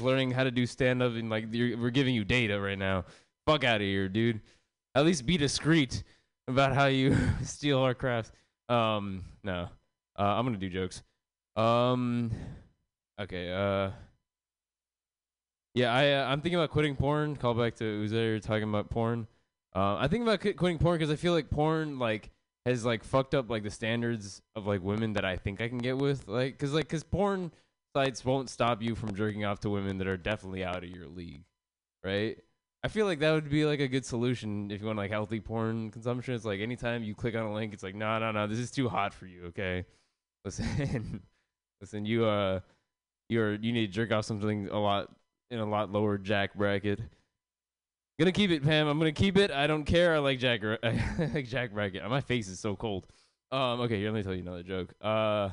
learning how to do stand up and like we're giving you data right now. Fuck out of here, dude. At least be discreet about how you steal our craft. Um, no. Uh, I'm gonna do jokes. Um, okay. Uh, yeah, I uh, I'm thinking about quitting porn. Call back to Uzair talking about porn. Uh, I think about quit- quitting porn because I feel like porn like has like fucked up like the standards of like women that I think I can get with. Like, cause like cause porn sites won't stop you from jerking off to women that are definitely out of your league, right? I feel like that would be like a good solution if you want like healthy porn consumption. It's like anytime you click on a link, it's like no, no, no, this is too hot for you. Okay, listen, listen, you uh, you're you need to jerk off something a lot in a lot lower jack bracket. Gonna keep it, Pam. I'm gonna keep it. I don't care. I like Jack. I like Jack bracket. My face is so cold. Um. Okay. Here, let me tell you another joke. Uh,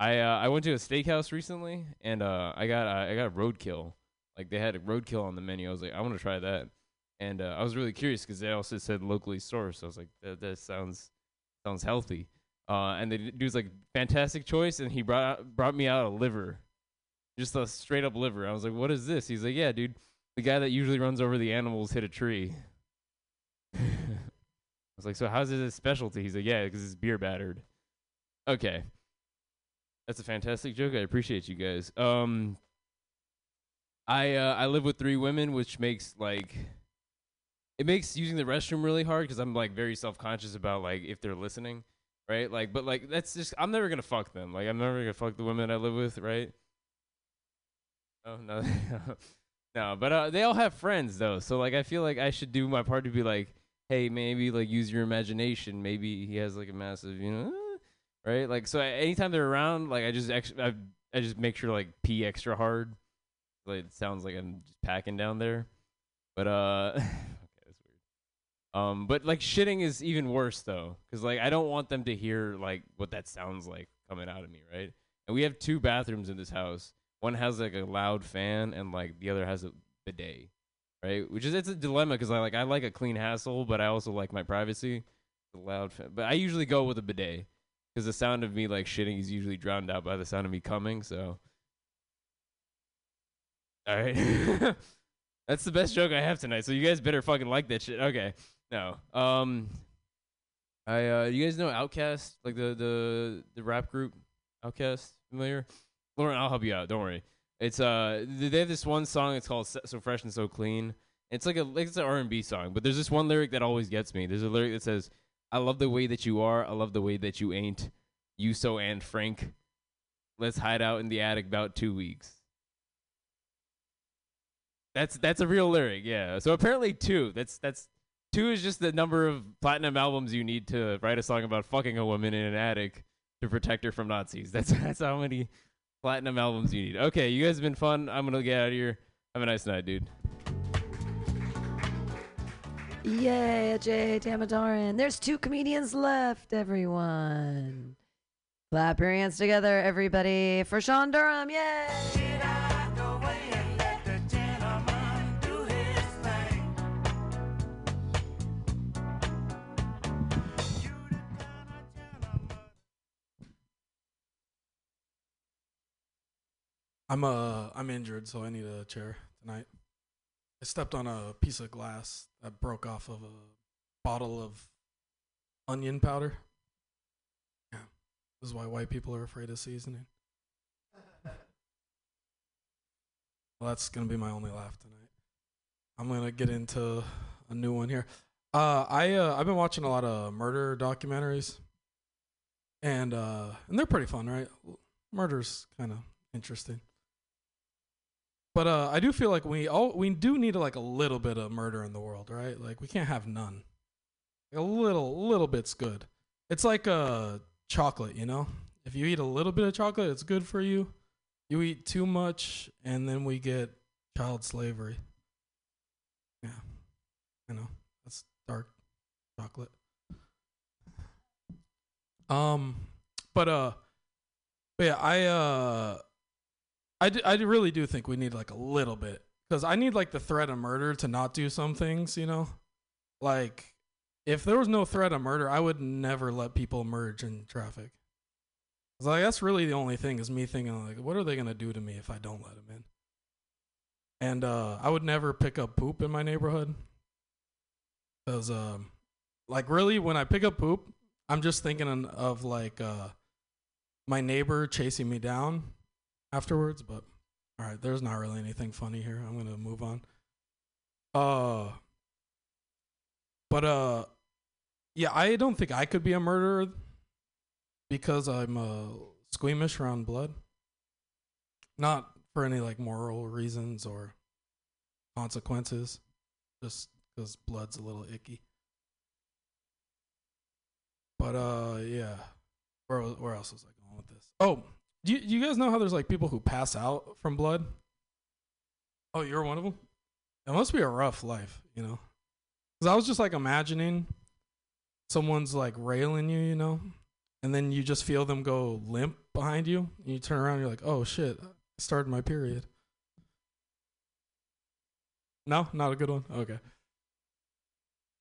I uh, I went to a steakhouse recently, and uh, I got uh, I got roadkill. Like they had a roadkill on the menu. I was like, I want to try that, and uh, I was really curious because they also said locally sourced. I was like, that, that sounds sounds healthy. Uh, and the dude's like, fantastic choice, and he brought brought me out a liver, just a straight up liver. I was like, what is this? He's like, yeah, dude, the guy that usually runs over the animals hit a tree. I was like, so how's it a specialty? He's like, yeah, because it's beer battered. Okay. That's a fantastic joke. I appreciate you guys. Um, I uh, I live with three women, which makes like it makes using the restroom really hard because I'm like very self conscious about like if they're listening, right? Like, but like that's just I'm never gonna fuck them. Like I'm never gonna fuck the women I live with, right? Oh no, no. But uh, they all have friends though, so like I feel like I should do my part to be like, hey, maybe like use your imagination. Maybe he has like a massive, you know, right? Like so, anytime they're around, like I just ex- I, I just make sure to like pee extra hard. Like it sounds like I'm just packing down there, but uh, okay, that's weird. Um, but like shitting is even worse though, because like I don't want them to hear like what that sounds like coming out of me, right? And we have two bathrooms in this house. One has like a loud fan, and like the other has a bidet, right? Which is it's a dilemma because I like I like a clean hassle, but I also like my privacy. The loud fan, but I usually go with a bidet because the sound of me like shitting is usually drowned out by the sound of me coming. So, all right, that's the best joke I have tonight. So you guys better fucking like that shit. Okay, no, um, I uh, you guys know OutKast, like the the the rap group OutKast, familiar? Lauren, I'll help you out. Don't worry. It's uh, they have this one song. It's called "So Fresh and So Clean." It's like a like it's an R and B song, but there's this one lyric that always gets me. There's a lyric that says, "I love the way that you are. I love the way that you ain't. You so and Frank. Let's hide out in the attic about two weeks." That's that's a real lyric, yeah. So apparently two. That's that's two is just the number of platinum albums you need to write a song about fucking a woman in an attic to protect her from Nazis. That's that's how many platinum albums you need. Okay, you guys have been fun. I'm gonna get out of here. Have a nice night, dude. Yay, Jay Tamadoran. There's two comedians left, everyone. Clap your hands together, everybody, for Sean Durham. Yay! I'm uh I'm injured, so I need a chair tonight. I stepped on a piece of glass that broke off of a bottle of onion powder. Yeah, this is why white people are afraid of seasoning. Well, that's gonna be my only laugh tonight. I'm gonna get into a new one here. Uh, I uh, I've been watching a lot of murder documentaries, and uh, and they're pretty fun, right? Murder's kind of interesting. But uh, I do feel like we all we do need like a little bit of murder in the world, right? Like we can't have none. a little, little bit's good. It's like uh, chocolate, you know. If you eat a little bit of chocolate, it's good for you. You eat too much, and then we get child slavery. Yeah, I know that's dark chocolate. Um, but uh, but yeah, I uh. I, I really do think we need like a little bit because I need like the threat of murder to not do some things, you know? Like, if there was no threat of murder, I would never let people merge in traffic. 'Cause, like, that's really the only thing is me thinking, like, what are they going to do to me if I don't let them in? and uh, I would never pick up poop in my neighborhood because, um, like, really, when I pick up poop, I'm just thinking of like uh, my neighbor chasing me down afterwards. But all right, there's not really anything funny here. I'm gonna move on. Uh, but uh, yeah, I don't think I could be a murderer because I'm uh squeamish around blood. Not for any like moral reasons or consequences, just because blood's a little icky. But uh, yeah, where where else was I going with this? Oh, do you, do you guys know how there's like people who pass out from blood? Oh, you're one of them. It must be a rough life, you know. Because I was just like imagining someone's like railing you, you know, and then you just feel them go limp behind you, and you turn around, and you're like, oh shit, I started my period. No, not a good one. Okay,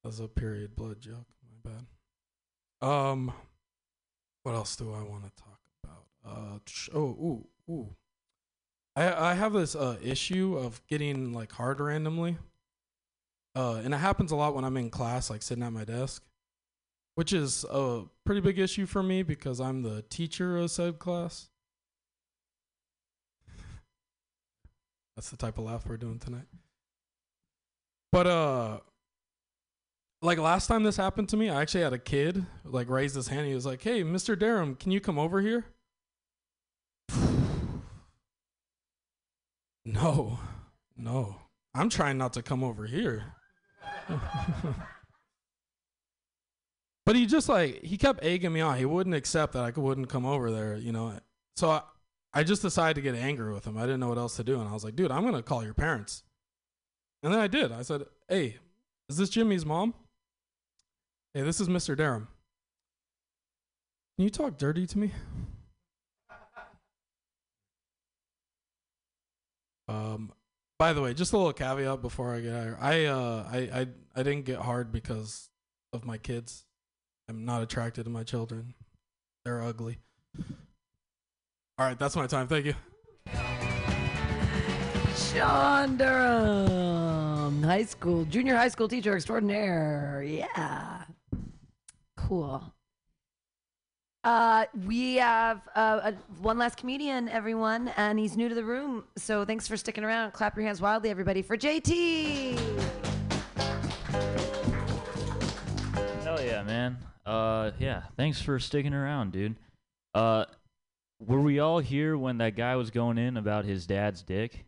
that was a period blood joke. My bad. Um, what else do I want to talk? Uh, oh, ooh, ooh. I I have this uh issue of getting like hard randomly. Uh, and it happens a lot when I'm in class, like sitting at my desk, which is a pretty big issue for me because I'm the teacher of said class. That's the type of laugh we're doing tonight. But uh like last time this happened to me, I actually had a kid like raise his hand. He was like, "Hey, Mr. Durham, can you come over here?" No, no, I'm trying not to come over here. but he just like he kept egging me on. He wouldn't accept that I wouldn't come over there, you know. So I, I just decided to get angry with him. I didn't know what else to do, and I was like, "Dude, I'm gonna call your parents." And then I did. I said, "Hey, is this Jimmy's mom?" Hey, this is Mr. Durham. Can you talk dirty to me? Um, by the way, just a little caveat before I get out. Here. I uh, I I I didn't get hard because of my kids. I'm not attracted to my children. They're ugly. All right, that's my time. Thank you. Sean Durham, high school, junior high school teacher extraordinaire. Yeah. Cool. Uh, we have uh, a, one last comedian, everyone, and he's new to the room. So thanks for sticking around. Clap your hands wildly, everybody, for JT. Hell yeah, man. Uh, yeah. Thanks for sticking around, dude. Uh, were we all here when that guy was going in about his dad's dick?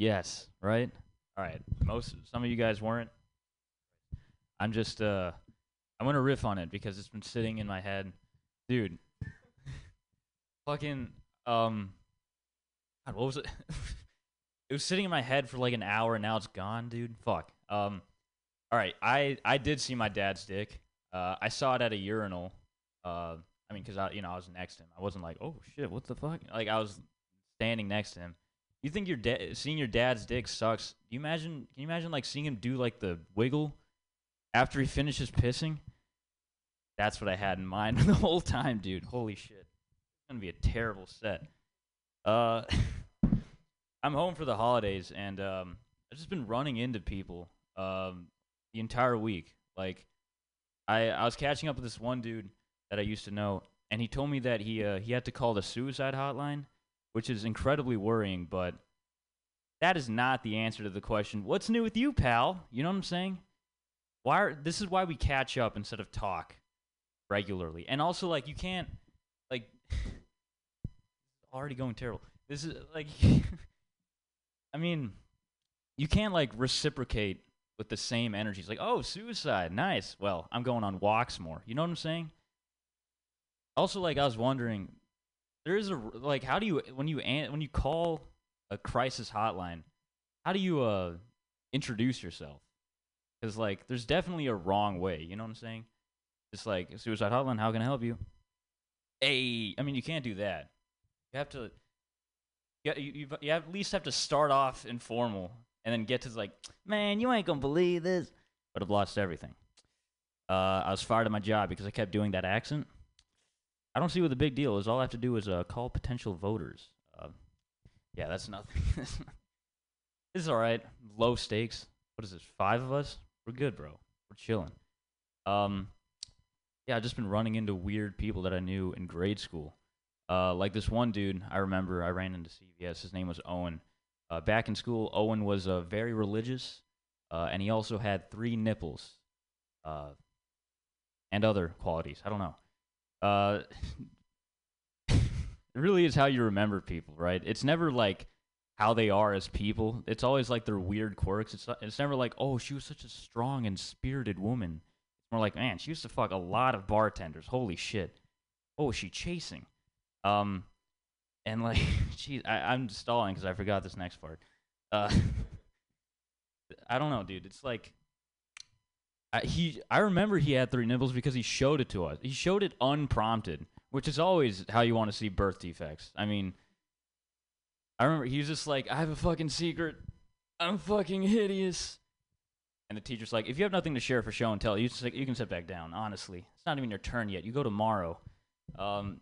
Yes, right. All right. Most, some of you guys weren't. I'm just, uh, I'm gonna riff on it because it's been sitting in my head, dude. fucking, um, God, what was it? it was sitting in my head for like an hour, and now it's gone, dude. Fuck. Um. All right, I I did see my dad's dick. Uh, I saw it at a urinal. Uh, I mean, cause I you know I was next to him. I wasn't like, oh shit, what the fuck? Like I was standing next to him. You think your dad seeing your dad's dick sucks? You imagine? Can you imagine like seeing him do like the wiggle after he finishes pissing? That's what I had in mind the whole time, dude. Holy shit, it's gonna be a terrible set. Uh, I'm home for the holidays, and um, I've just been running into people um the entire week. Like, I I was catching up with this one dude that I used to know, and he told me that he uh, he had to call the suicide hotline, which is incredibly worrying. But that is not the answer to the question. What's new with you, pal? You know what I'm saying? Why? Are, this is why we catch up instead of talk regularly, and also like you can't like already going terrible. This is like, I mean, you can't like reciprocate with the same energy. It's like, oh, suicide, nice. Well, I'm going on walks more. You know what I'm saying? Also, like I was wondering, there is a like, how do you when you when you call a crisis hotline, how do you uh introduce yourself? Because like, there's definitely a wrong way. You know what I'm saying? Just like suicide hotline, how can I help you? Hey, I mean, you can't do that. You have to. You, you, you, at least have to start off informal and then get to like, man, you ain't gonna believe this. But I've lost everything. Uh, I was fired at my job because I kept doing that accent. I don't see what the big deal is. All I have to do is uh, call potential voters. Uh, yeah, that's nothing. This is all right. Low stakes. What is this? Five of us? We're good, bro. We're chilling. Um, yeah, I've just been running into weird people that I knew in grade school. Uh, like this one dude I remember I ran into CVS. His name was Owen. Uh, back in school, Owen was uh, very religious, uh, and he also had three nipples, uh, and other qualities. I don't know. Uh, it really is how you remember people, right? It's never like how they are as people. It's always like their weird quirks. It's it's never like, oh, she was such a strong and spirited woman. More like, man, she used to fuck a lot of bartenders. Holy shit. Oh, is she chasing? Um, and like, geez, I, I'm stalling because I forgot this next part. Uh, I don't know, dude. It's like, I, he. I remember he had three nipples because he showed it to us. He showed it unprompted, which is always how you want to see birth defects. I mean, I remember he was just like, I have a fucking secret. I'm fucking hideous. And the teacher's like, if you have nothing to share for show and tell, you, just, you can sit back down. Honestly, it's not even your turn yet. You go tomorrow. Um,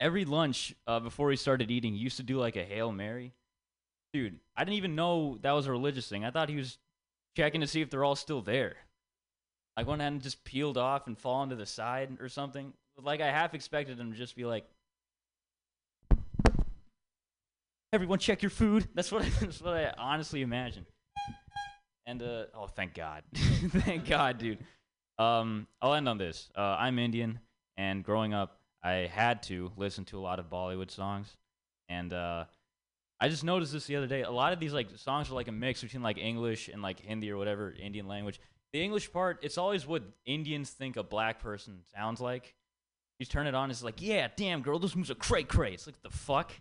every lunch uh, before he started eating, he used to do like a hail mary. Dude, I didn't even know that was a religious thing. I thought he was checking to see if they're all still there. Like went ahead and just peeled off and fallen to the side or something. Like I half expected him to just be like, "Everyone, check your food." That's what I, that's what I honestly imagine. And uh, oh, thank God, thank God, dude. Um, I'll end on this. Uh, I'm Indian, and growing up, I had to listen to a lot of Bollywood songs, and uh, I just noticed this the other day. A lot of these like songs are like a mix between like English and like Hindi or whatever Indian language. The English part, it's always what Indians think a black person sounds like. You turn it on, it's like, yeah, damn girl, those moves are cray cray. It's like the fuck.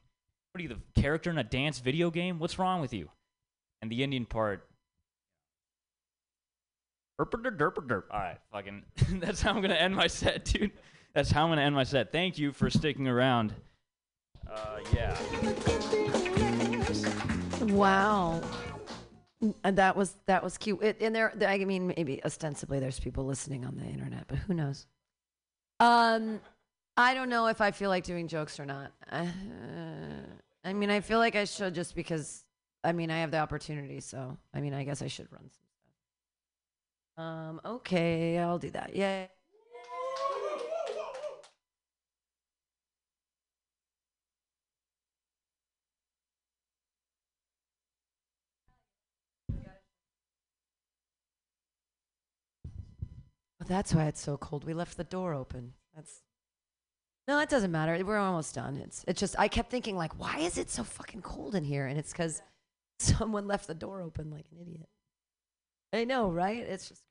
What are you, the character in a dance video game? What's wrong with you? And the Indian part. Derp derp derp. All right, fucking. That's how I'm gonna end my set, dude. That's how I'm gonna end my set. Thank you for sticking around. Uh, yeah. Wow. And that was that was cute. It, and there, I mean, maybe ostensibly there's people listening on the internet, but who knows? Um, I don't know if I feel like doing jokes or not. Uh, I mean, I feel like I should just because I mean I have the opportunity. So I mean, I guess I should run some stuff. Um, okay, I'll do that. Yay. That's why it's so cold. We left the door open. That's no, it doesn't matter. We're almost done. It's it's just I kept thinking like, why is it so fucking cold in here? And it's because someone left the door open like an idiot. I know, right? It's just.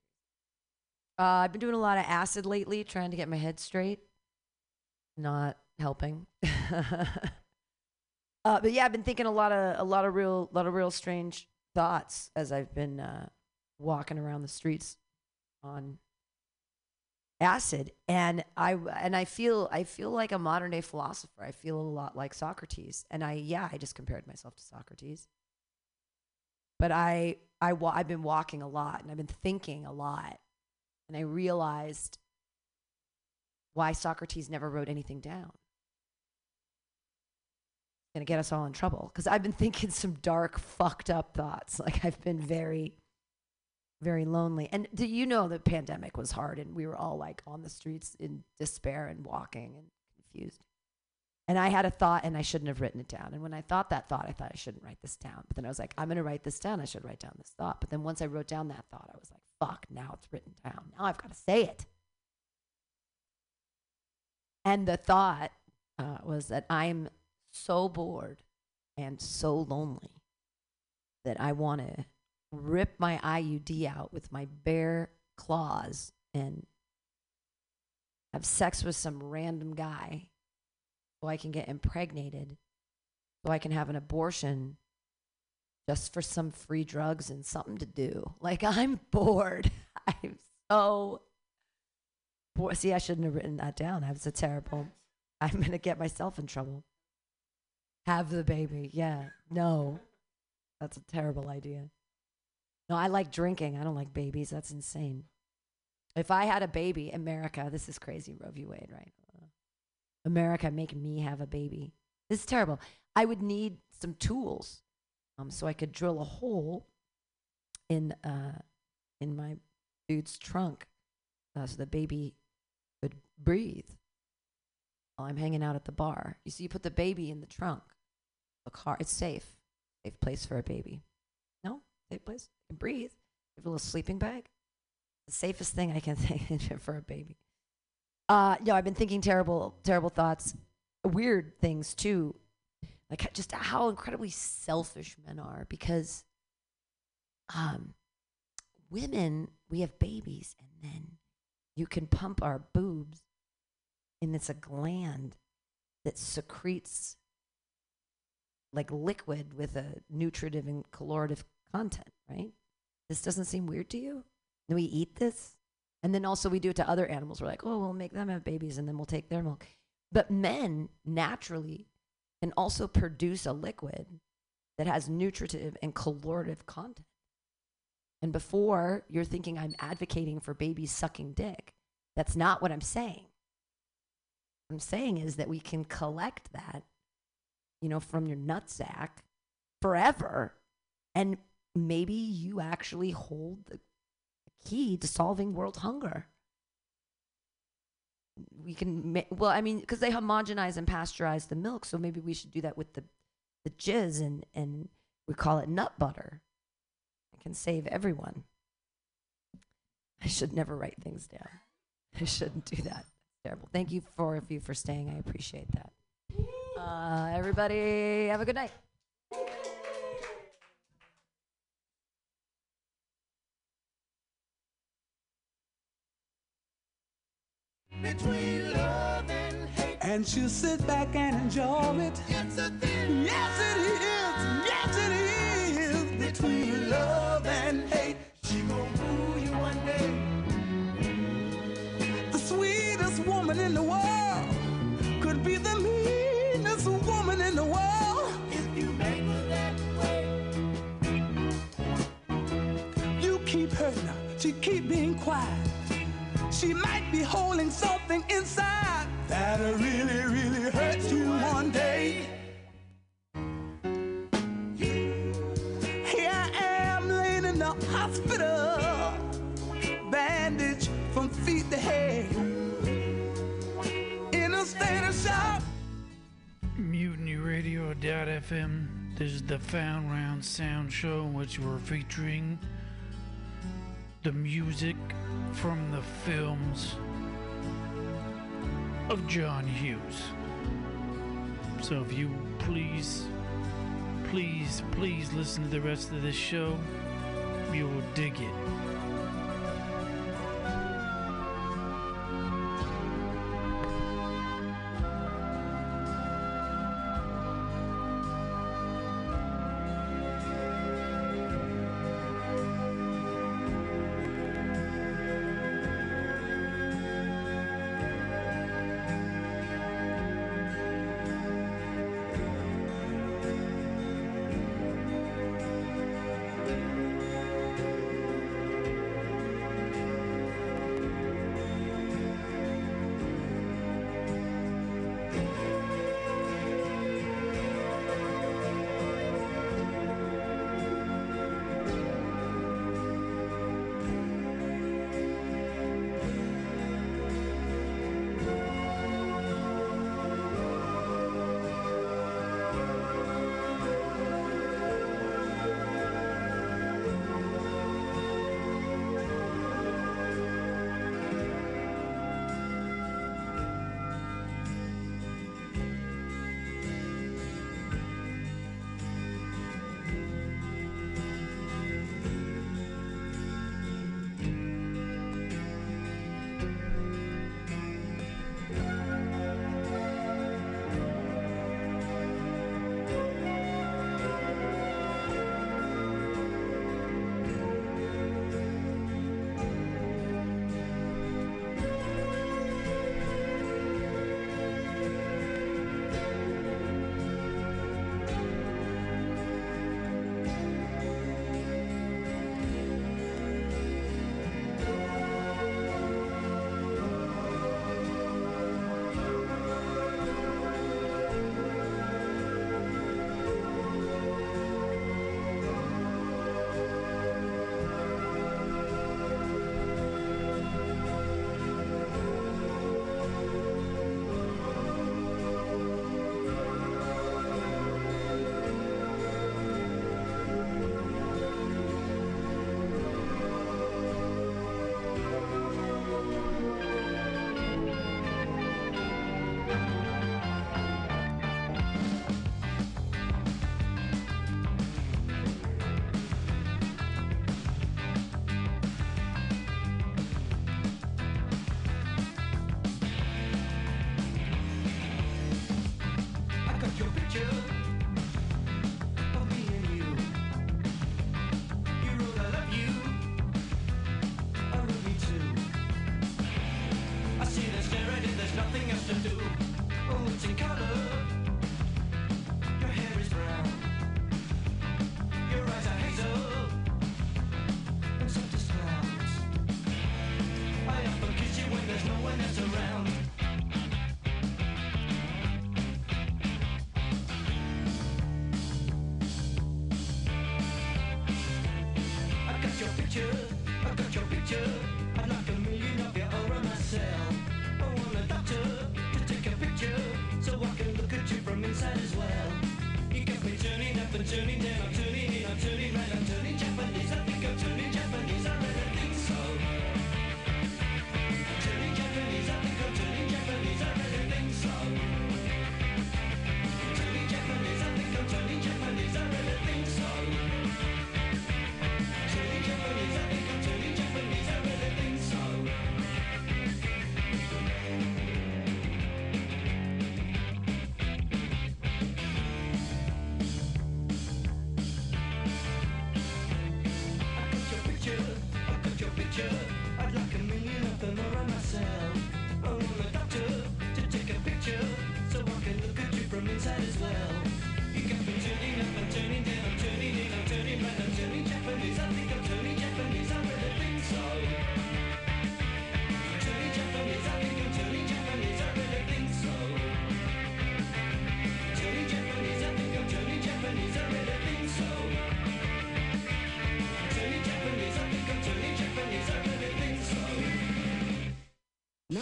Uh, I've been doing a lot of acid lately, trying to get my head straight. Not helping. uh, but yeah, I've been thinking a lot of a lot of real, lot of real strange thoughts as I've been uh, walking around the streets on acid and i and i feel i feel like a modern day philosopher i feel a lot like socrates and i yeah i just compared myself to socrates but i i wa- i've been walking a lot and i've been thinking a lot and i realized why socrates never wrote anything down to get us all in trouble because i've been thinking some dark fucked up thoughts like i've been very very lonely. And do you know the pandemic was hard and we were all like on the streets in despair and walking and confused. And I had a thought and I shouldn't have written it down. And when I thought that thought, I thought I shouldn't write this down. But then I was like, I'm going to write this down. I should write down this thought. But then once I wrote down that thought, I was like, fuck, now it's written down. Now I've got to say it. And the thought uh, was that I'm so bored and so lonely that I want to rip my IUD out with my bare claws and have sex with some random guy so I can get impregnated, so I can have an abortion just for some free drugs and something to do. Like, I'm bored. I'm so bored. See, I shouldn't have written that down. That was a terrible. I'm going to get myself in trouble. Have the baby. Yeah. No. That's a terrible idea. No, I like drinking. I don't like babies. That's insane. If I had a baby, America, this is crazy, Roe v. Wade, right? America make me have a baby. This is terrible. I would need some tools. um, so I could drill a hole in uh, in my dude's trunk uh, so the baby could breathe while I'm hanging out at the bar. You see, you put the baby in the trunk, the car. It's safe, safe place for a baby. No, safe place. You can breathe. You have a little sleeping bag. The safest thing I can think of for a baby. Uh, no, I've been thinking terrible, terrible thoughts, weird things too, like just how incredibly selfish men are. Because, um, women, we have babies, and then you can pump our boobs, and it's a gland that secretes like liquid with a nutritive and calorative content, right? This doesn't seem weird to you? Then we eat this? And then also we do it to other animals. We're like, oh, we'll make them have babies and then we'll take their milk. But men naturally can also produce a liquid that has nutritive and calorative content. And before you're thinking I'm advocating for babies sucking dick, that's not what I'm saying. What I'm saying is that we can collect that, you know, from your nutsack forever. And maybe you actually hold the key to solving world hunger. We can, ma- well, I mean, because they homogenize and pasteurize the milk, so maybe we should do that with the, the jizz and, and we call it nut butter. It can save everyone. I should never write things down. I shouldn't do that. Terrible. Thank you for of you for staying. I appreciate that. Uh, everybody, have a good night. And she'll sit back and enjoy it. Yes, it is. Yes, it is. Yes, it is. Between love and hate, she gon' fool you one day. The sweetest woman in the world could be the meanest woman in the world. If you make her that way, you keep hurting her. She keep being quiet. She might be holding something inside that'll really, really hurt you one day. Here I am laying in the hospital, from feet to head, in a state of shock. MutinyRadio.fm. This is the Found Round Sound Show, in which we're featuring the music from the films of John Hughes. So if you please, please, please listen to the rest of this show, you will dig it.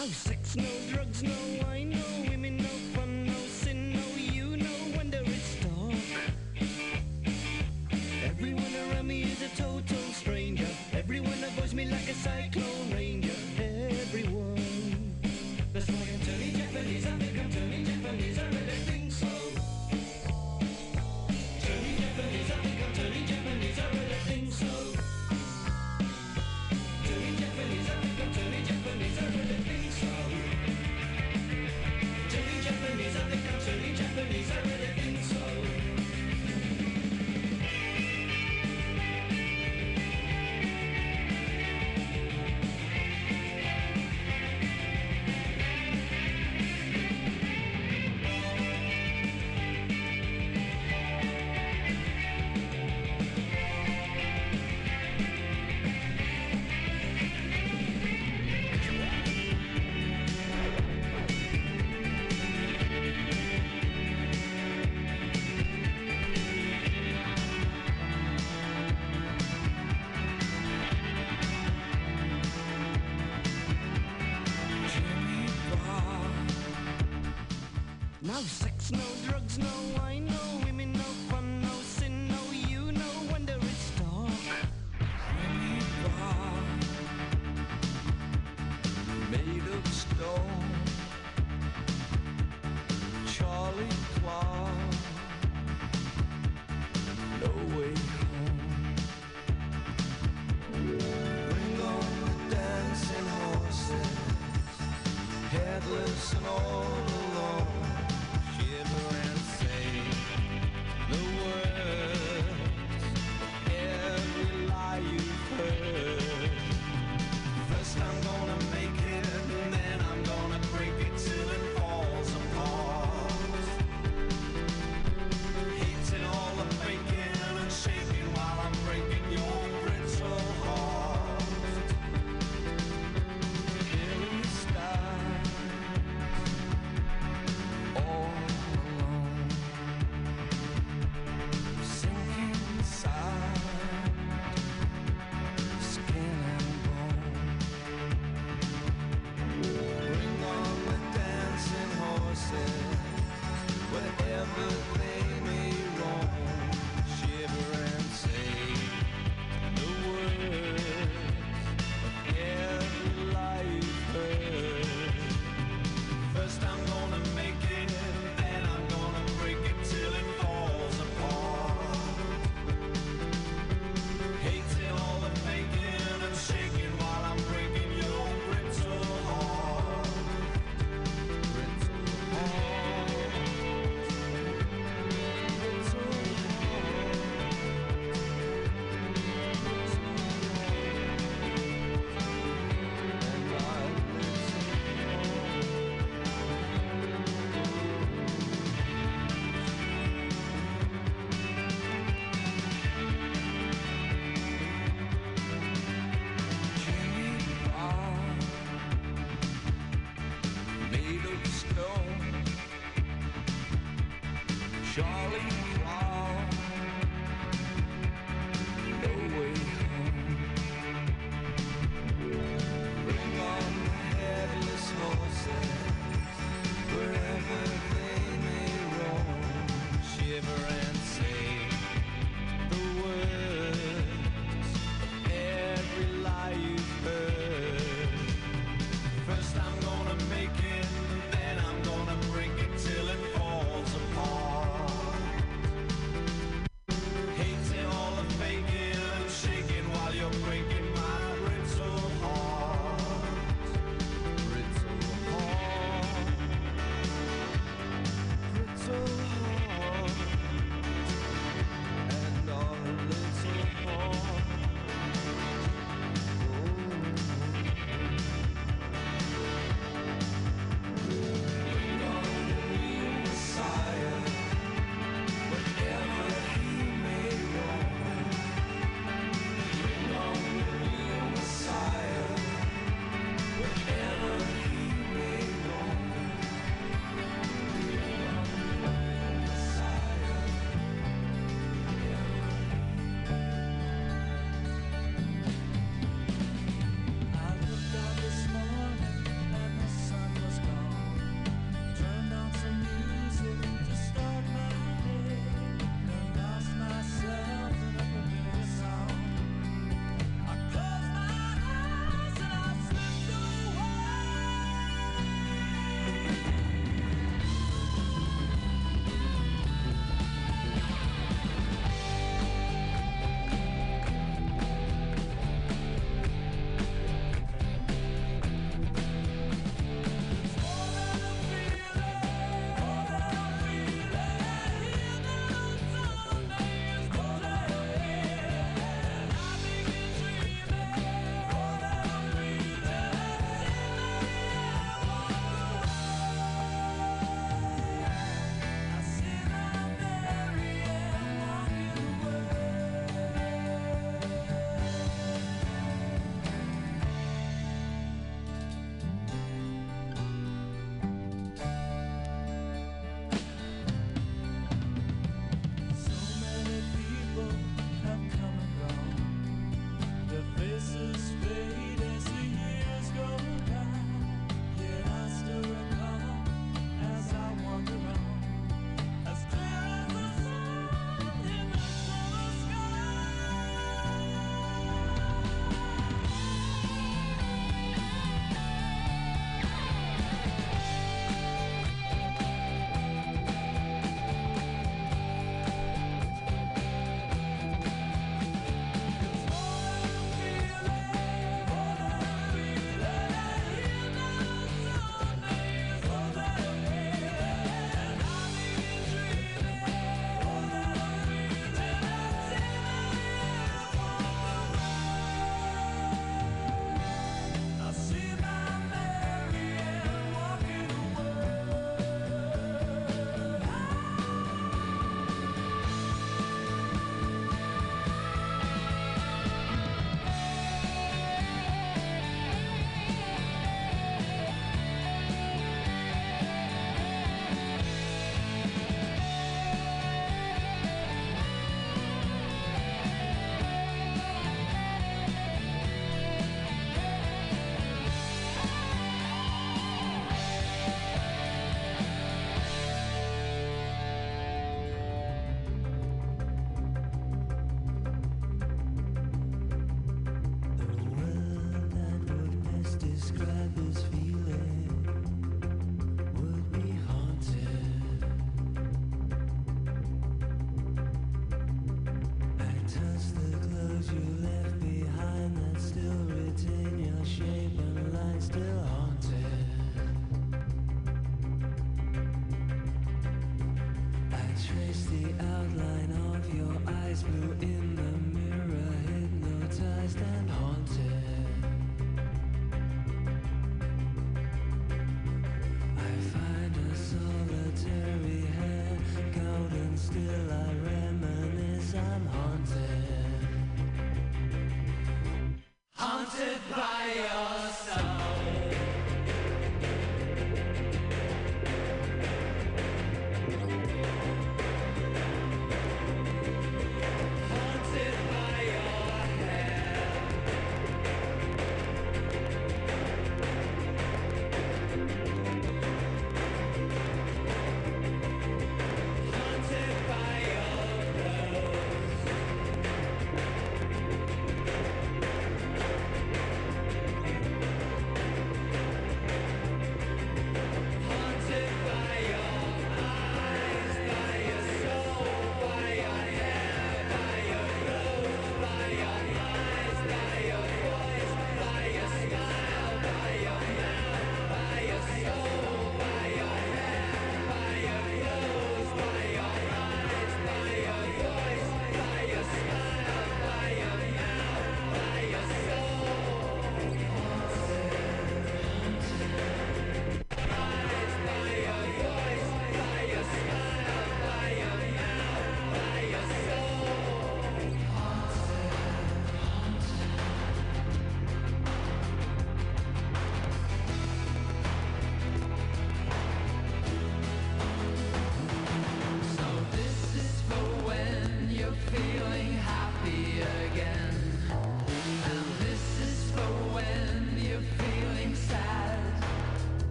No sex, no drugs, no wine, no women,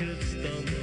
should stumble,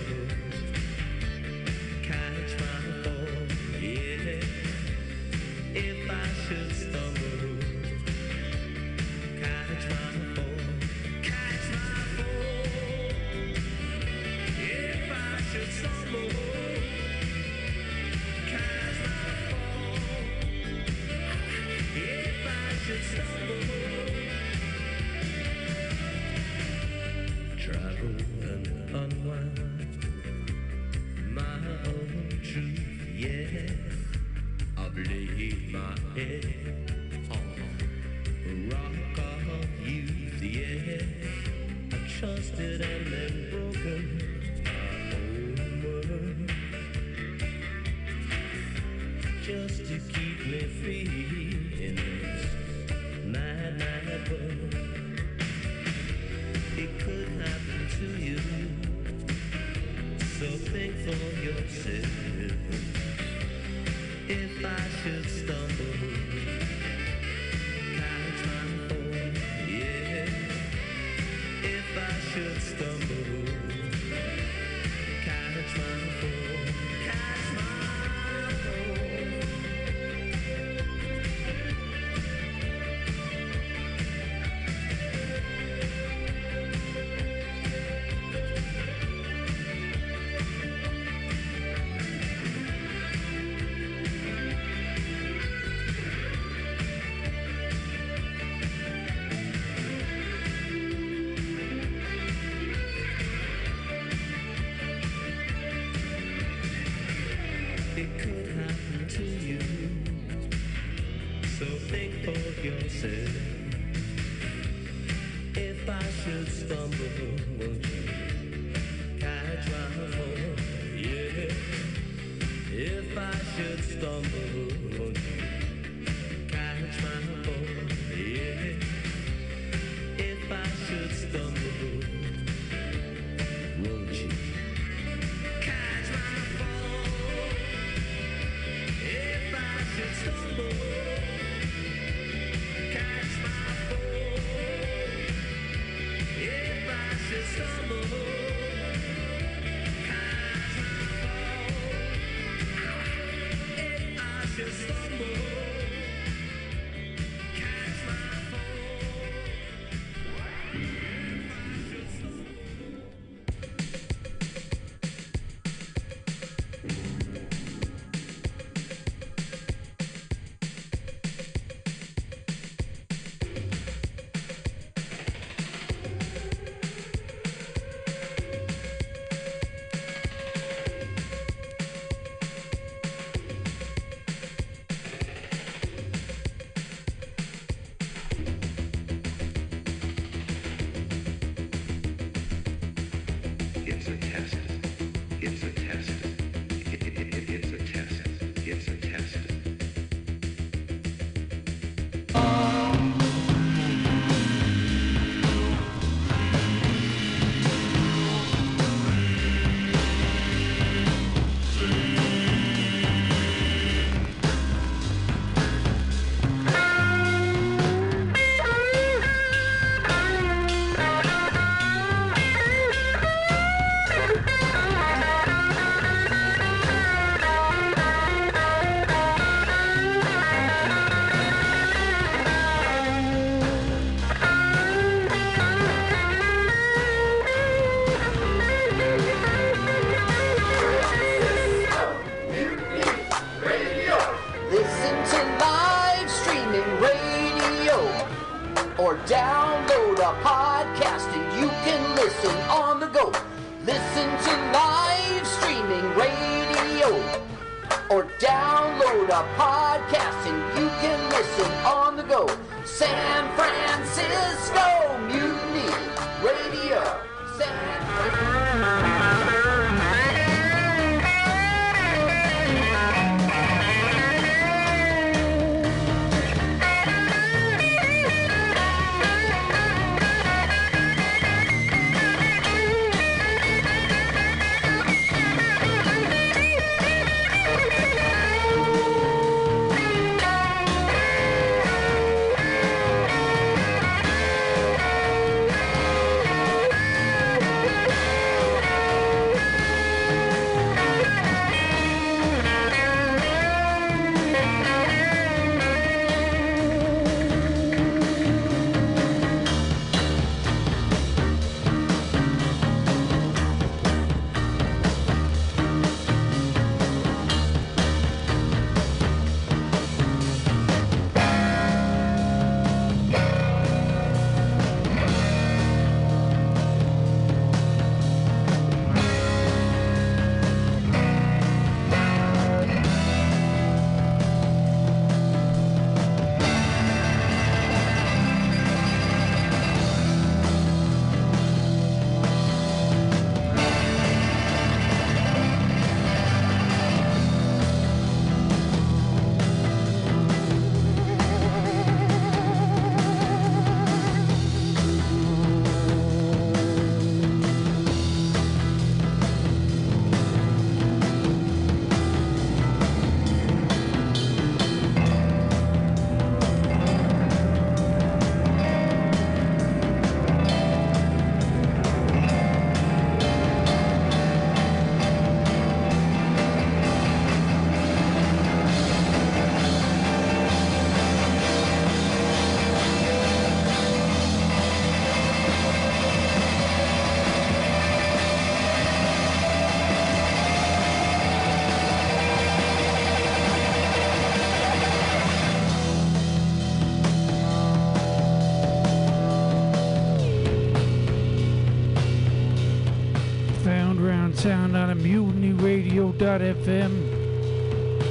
mutinyradio.fm.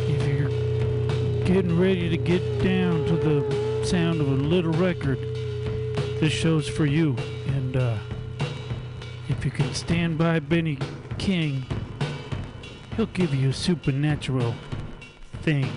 If you're getting ready to get down to the sound of a little record, this show's for you. And uh, if you can stand by Benny King, he'll give you a supernatural thing.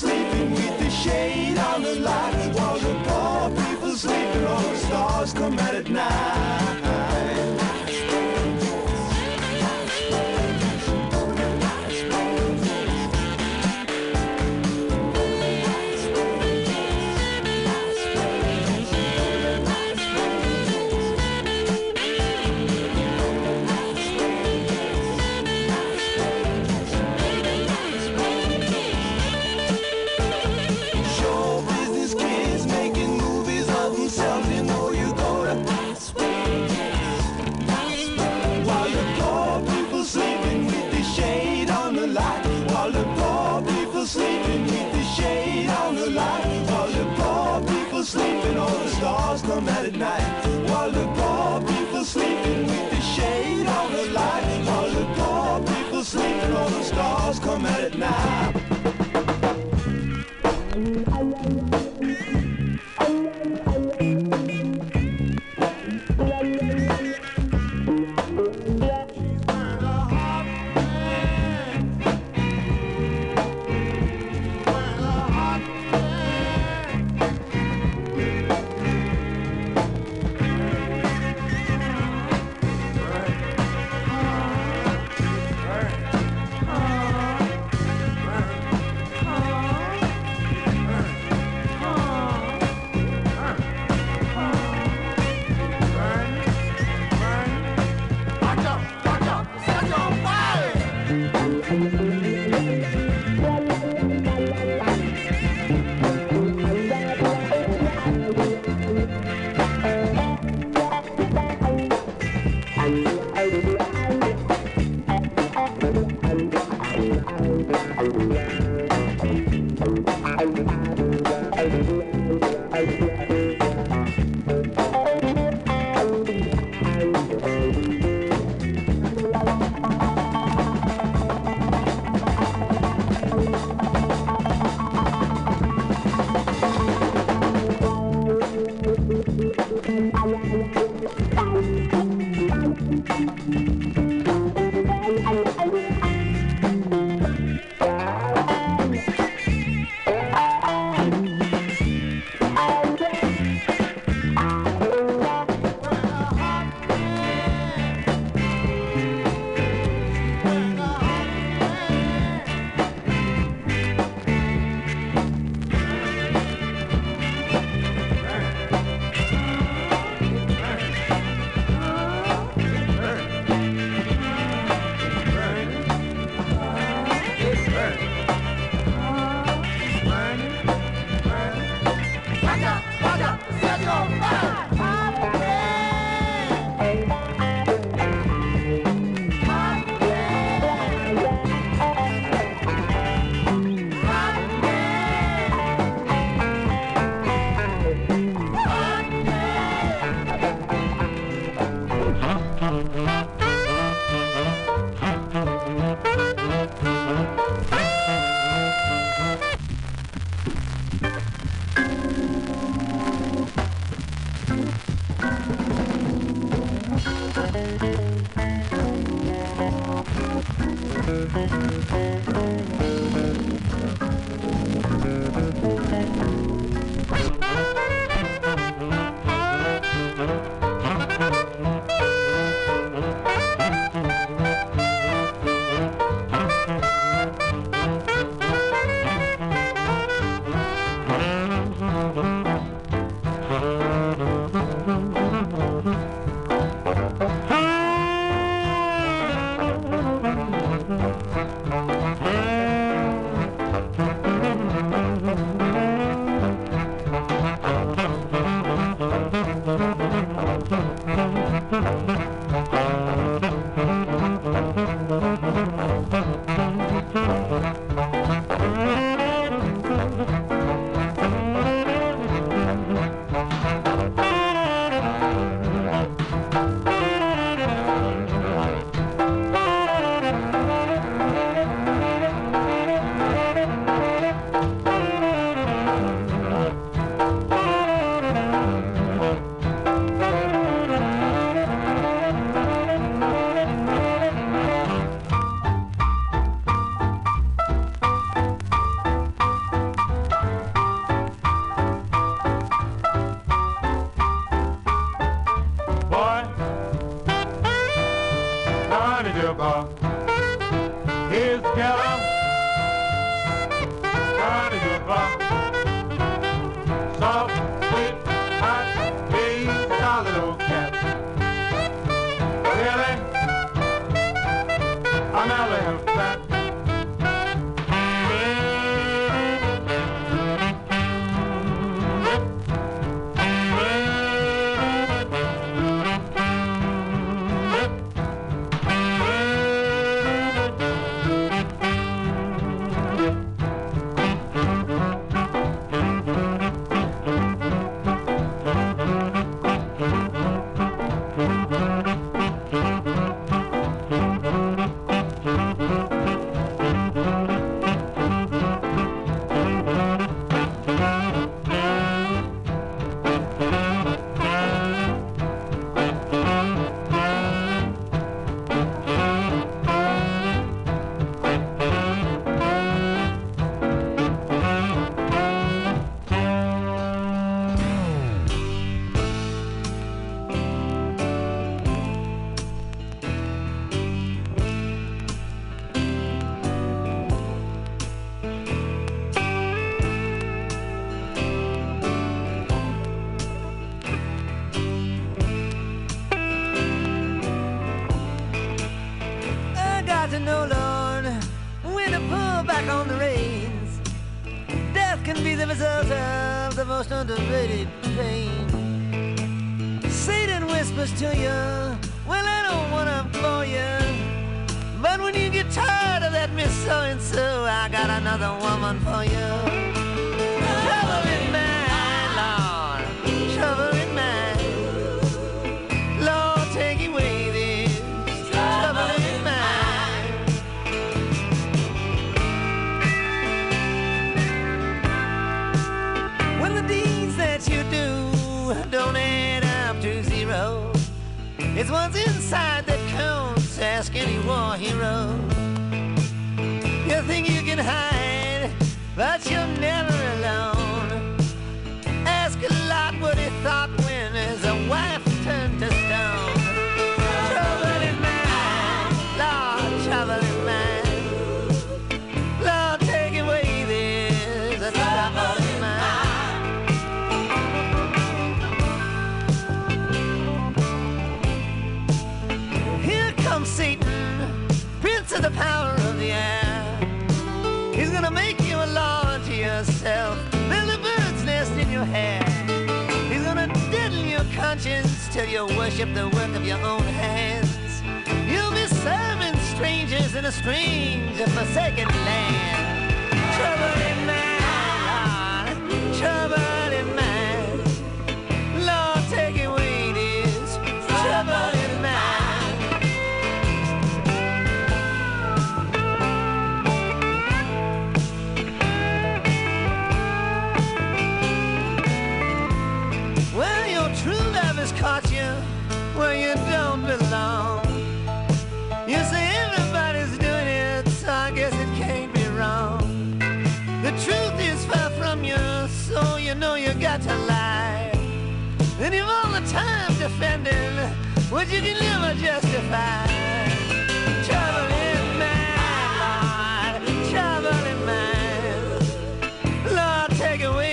sleeping with the shade on the light While the poor people sleeping all the stars come out at night. Come out at night. While the poor people sleeping with the shade on the light. While the poor people sleeping, all the stars come out at night. I got another woman for you. Lord. Lord, take away this mind. When the deeds that you do don't add up to zero, It's what's inside that counts. Ask any war hero. You you can hide, but you're never alone. Ask a lot what he thought till you worship the work of your own hands. You'll be serving strangers in a strange, forsaken land. Trouble in mind, trouble Then you've all the time defending what you can never justify. Trouble in mind, Lord, trouble in. Lord, take away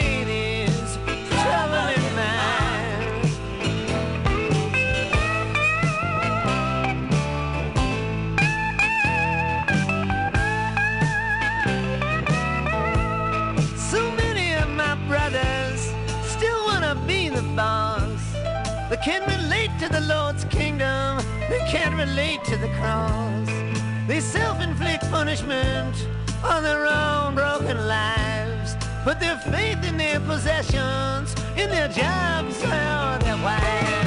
They can relate to the Lord's kingdom, they can't relate to the cross. They self-inflict punishment on their own broken lives. Put their faith in their possessions, in their jobs or their wives.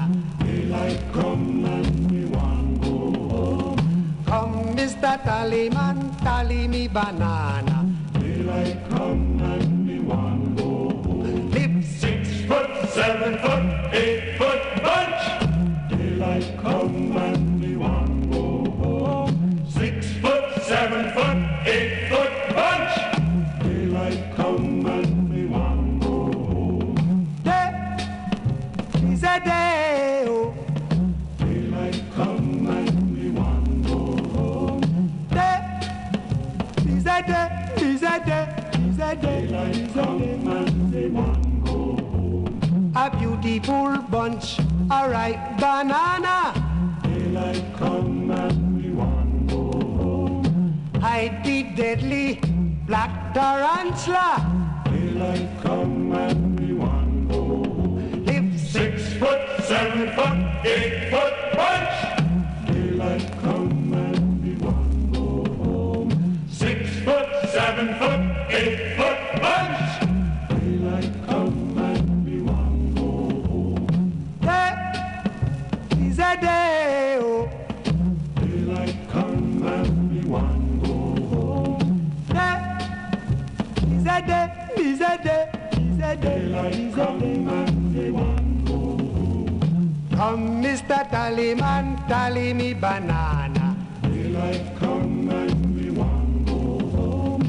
Daylight come and me want go home. Come, Mr. Tallyman, tally me banana. Daylight come and me want go home. Live six foot, seven foot, eight Beautiful bunch, a ripe banana. Daylight come and me want go home. Hide the deadly black tarantula. Daylight come Tallyman, tally me banana. Daylight come and me want go home.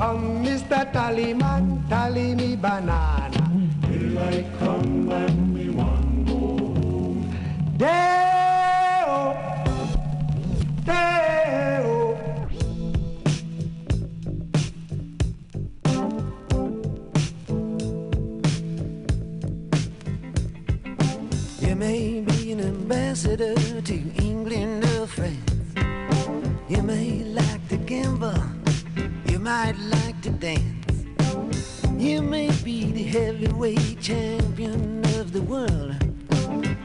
come, Mr. Tallyman, tally me banana. Daylight come to England or France. You may like to gamble. You might like to dance. You may be the heavyweight champion of the world.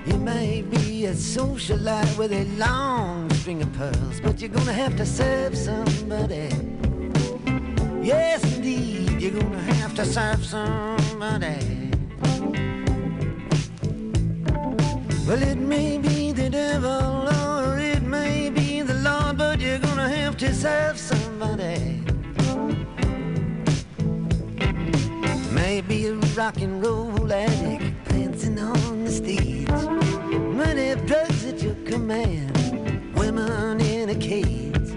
You may be a socialite with a long string of pearls, but you're gonna have to serve somebody. Yes, indeed, you're gonna have to serve somebody. Well, it may be or it may be the Lord, but you're gonna have to serve somebody. Maybe a rock and roll addict dancing on the stage. Money, drugs at your command, women in a cage.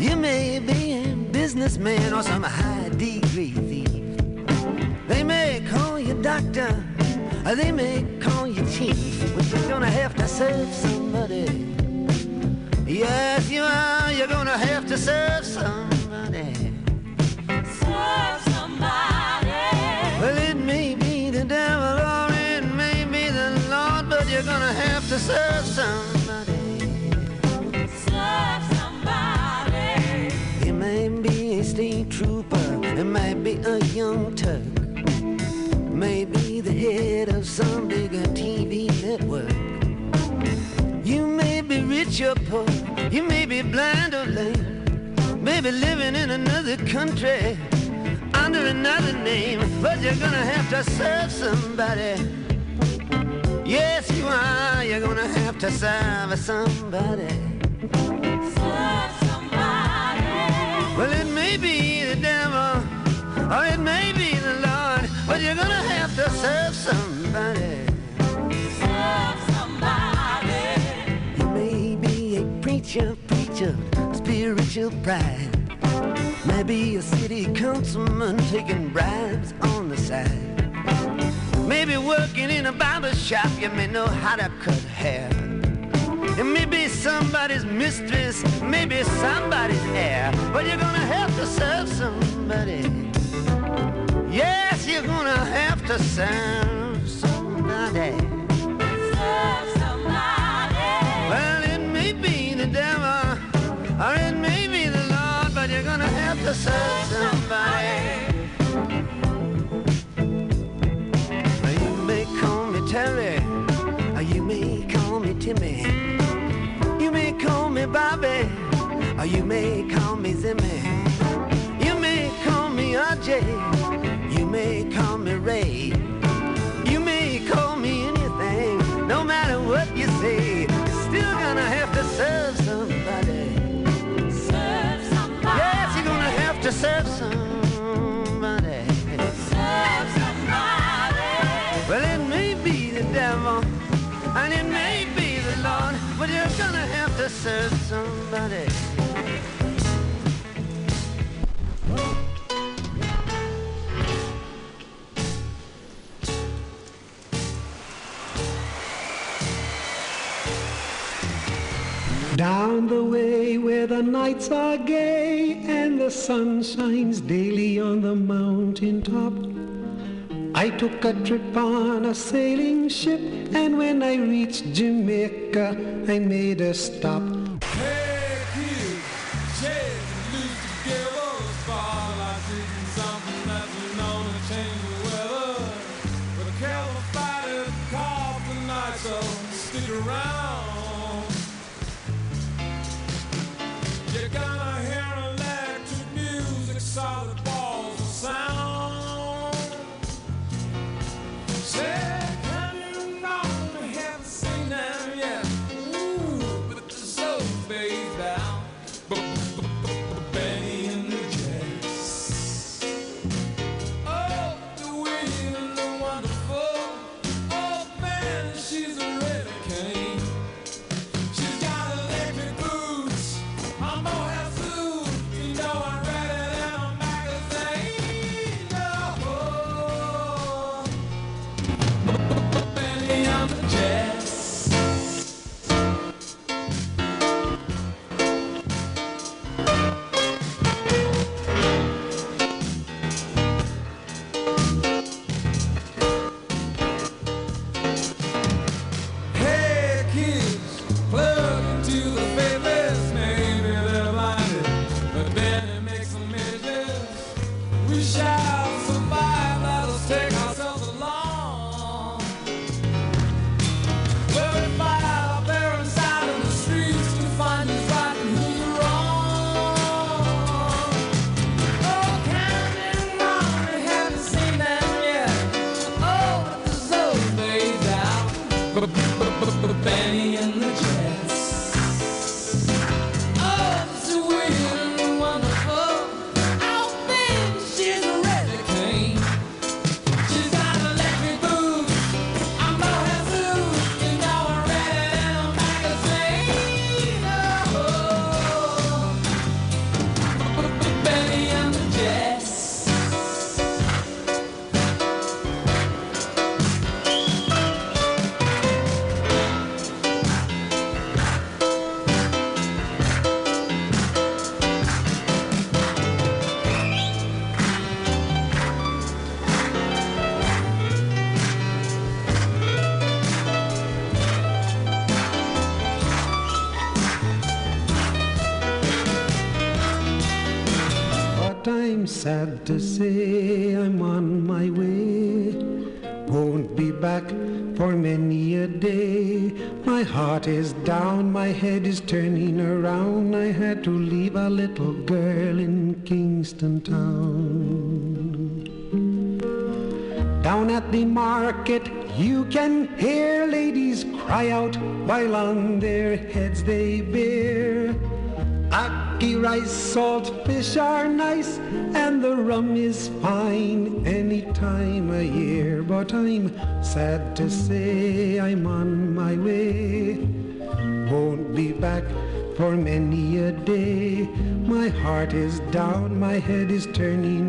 You may be a businessman or some high degree thief. They may call you doctor, or they may call you chief, but you're gonna have to serve somebody. Yes, you are. You're gonna have to serve somebody. Serve somebody. Well, it may be the devil or it may be the Lord, but you're gonna have to serve somebody. Serve somebody. It may be a state trooper. It might be a young Turk. Maybe the head of some bigger TV network. You may be rich or poor, you may be blind or lame, maybe living in another country under another name, but you're gonna have to serve somebody. Yes, you are, you're gonna have to serve somebody. Serve somebody. Well, it may be the devil, or it may be but you're gonna have to serve somebody. Serve somebody. You may be a preacher, preacher, spiritual pride. Maybe a city councilman taking bribes on the side. Maybe working in a barber shop, you may know how to cut hair. It may be somebody's mistress, maybe somebody's heir, but you're gonna have to serve somebody. Yes, you're gonna have to serve somebody. Serve somebody. Well, it may be the devil, or it may be the Lord, but you're gonna have to serve somebody. Well, You may call me Terry, or you may call me Timmy. You may call me Bobby, or you may call me Zimmy. You may call me RJ, call Ray. You may call me anything, no matter what you say. You're still gonna have to serve somebody. Serve somebody. Yes, you're gonna have to serve somebody. Serve somebody. Well, it may be the devil, and it may be the Lord, but you're gonna have to serve somebody. Down the way where the nights are gay and the sun shines daily on the mountain top. I took a trip on a sailing ship and when I reached Jamaica I made a stop. to say I'm on my way. Won't be back for many a day. My heart is down, my head is turning around. I had to leave a little girl in Kingston town. Down at the market, you can hear ladies cry out while on their heads they bear. Ackee rice, salt fish are nice. Sad to say I'm on my way. Won't be back for many a day. My heart is down, my head is turning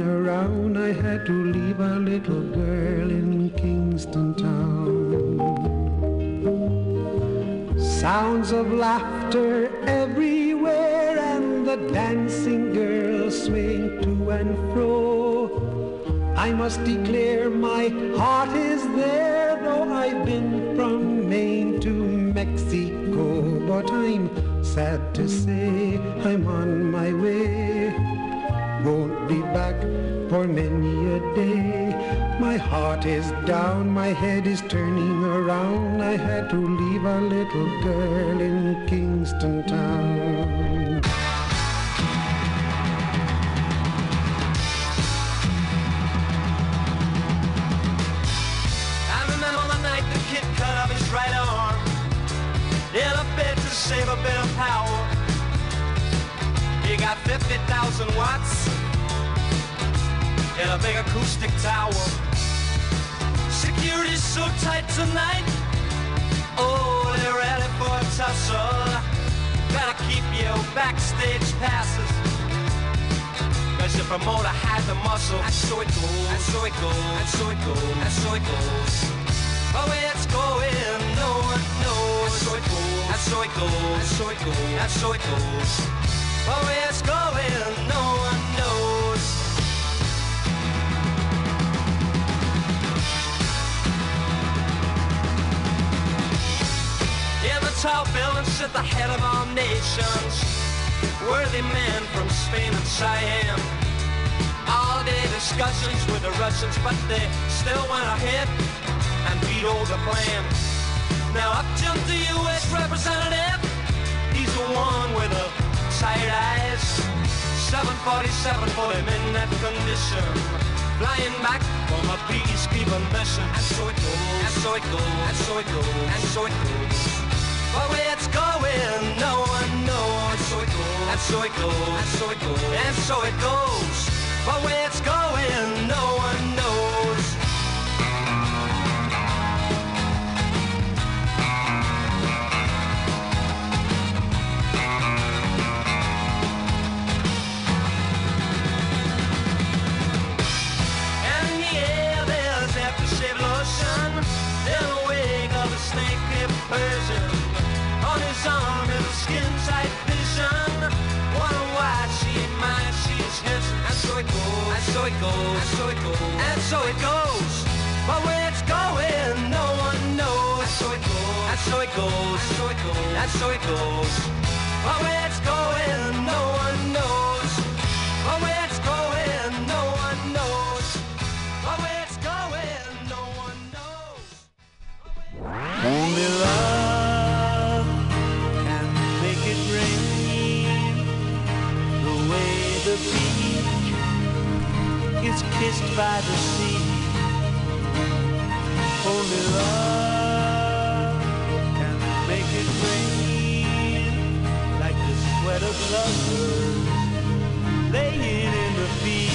and so it goes, and so it goes, and so it goes, and so it goes. But where it's going, no one knows. And so it goes, and so it goes, and so it goes, and so it goes. But where it's going, no one knows. sun and skin tight vision. Wonder why she might she is And so it goes, and so it goes, and so it goes, and so it goes. But where it's going, no one knows. And so it goes, and so it goes, and so it goes, and so it goes. But where it's going, no one knows. But where it's going, no one knows. But where it's going, no one knows. Only love. The beach is kissed by the sea. Only love can make it rain like the sweat of lovers laying in the fields.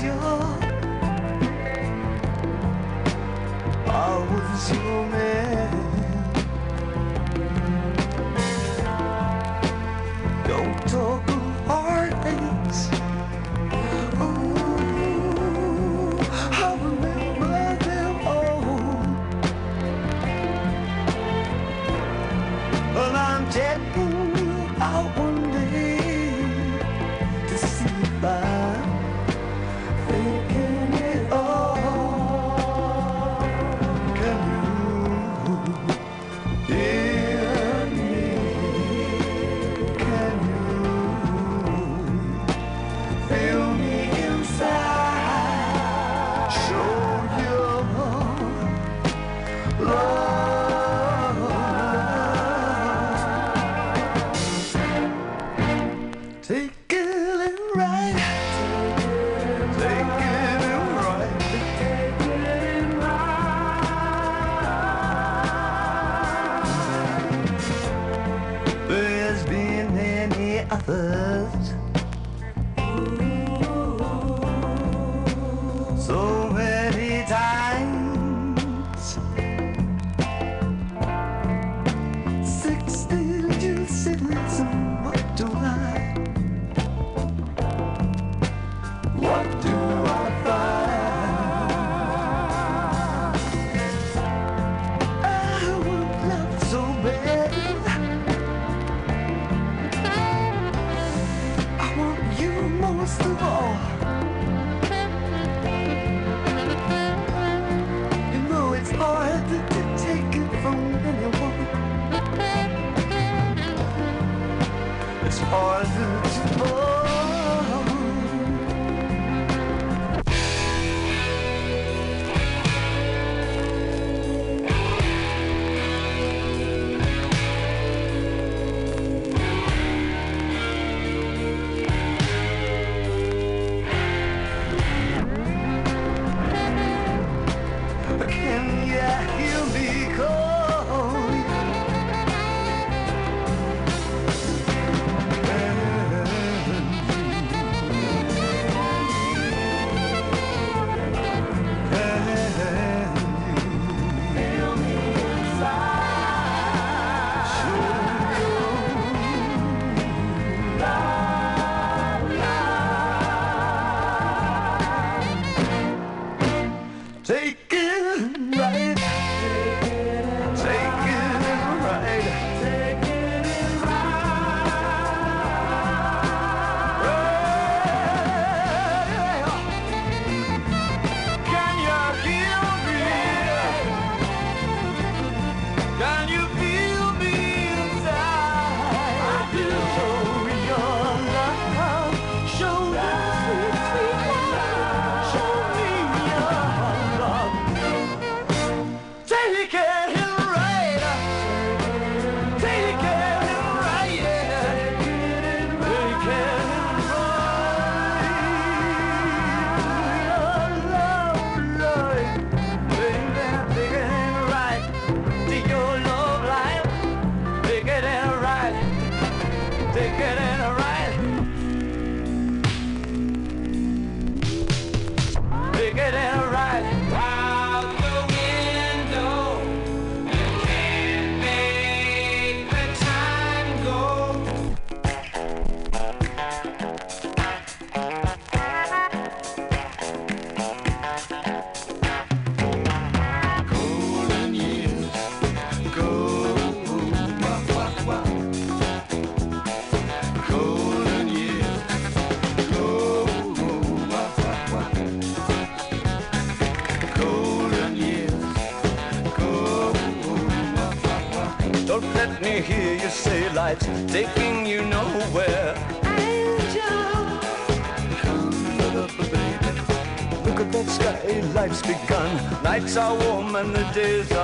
I Are warm and the